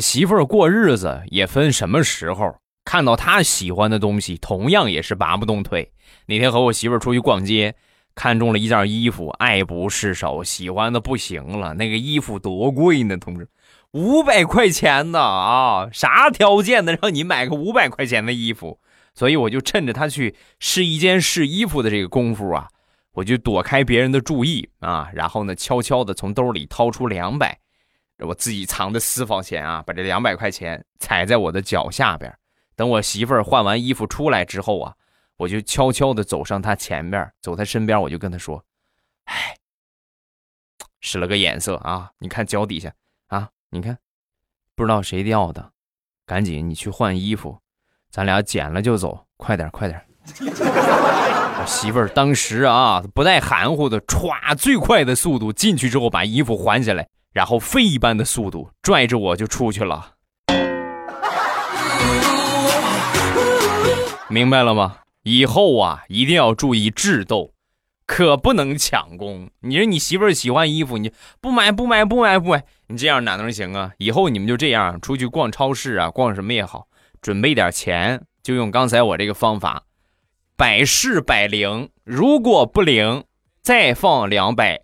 媳妇儿过日子也分什么时候，看到她喜欢的东西，同样也是拔不动腿。那天和我媳妇儿出去逛街，看中了一件衣服，爱不释手，喜欢的不行了。那个衣服多贵呢，同志，五百块钱呢啊！啥条件能让你买个五百块钱的衣服？所以我就趁着她去试衣间试衣服的这个功夫啊，我就躲开别人的注意啊，然后呢，悄悄的从兜里掏出两百。我自己藏的私房钱啊，把这两百块钱踩在我的脚下边。等我媳妇儿换完衣服出来之后啊，我就悄悄的走上她前边，走她身边，我就跟她说：“哎，使了个眼色啊，你看脚底下啊，你看，不知道谁掉的，赶紧你去换衣服，咱俩捡了就走，快点快点。”我媳妇儿当时啊，不带含糊的，歘，最快的速度进去之后把衣服还下来。然后飞一般的速度拽着我就出去了，明白了吗？以后啊一定要注意智斗，可不能抢功。你说你媳妇儿喜欢衣服，你不买不买不买不买，你这样哪能行啊？以后你们就这样出去逛超市啊，逛什么也好，准备点钱，就用刚才我这个方法，百试百灵。如果不灵，再放两百。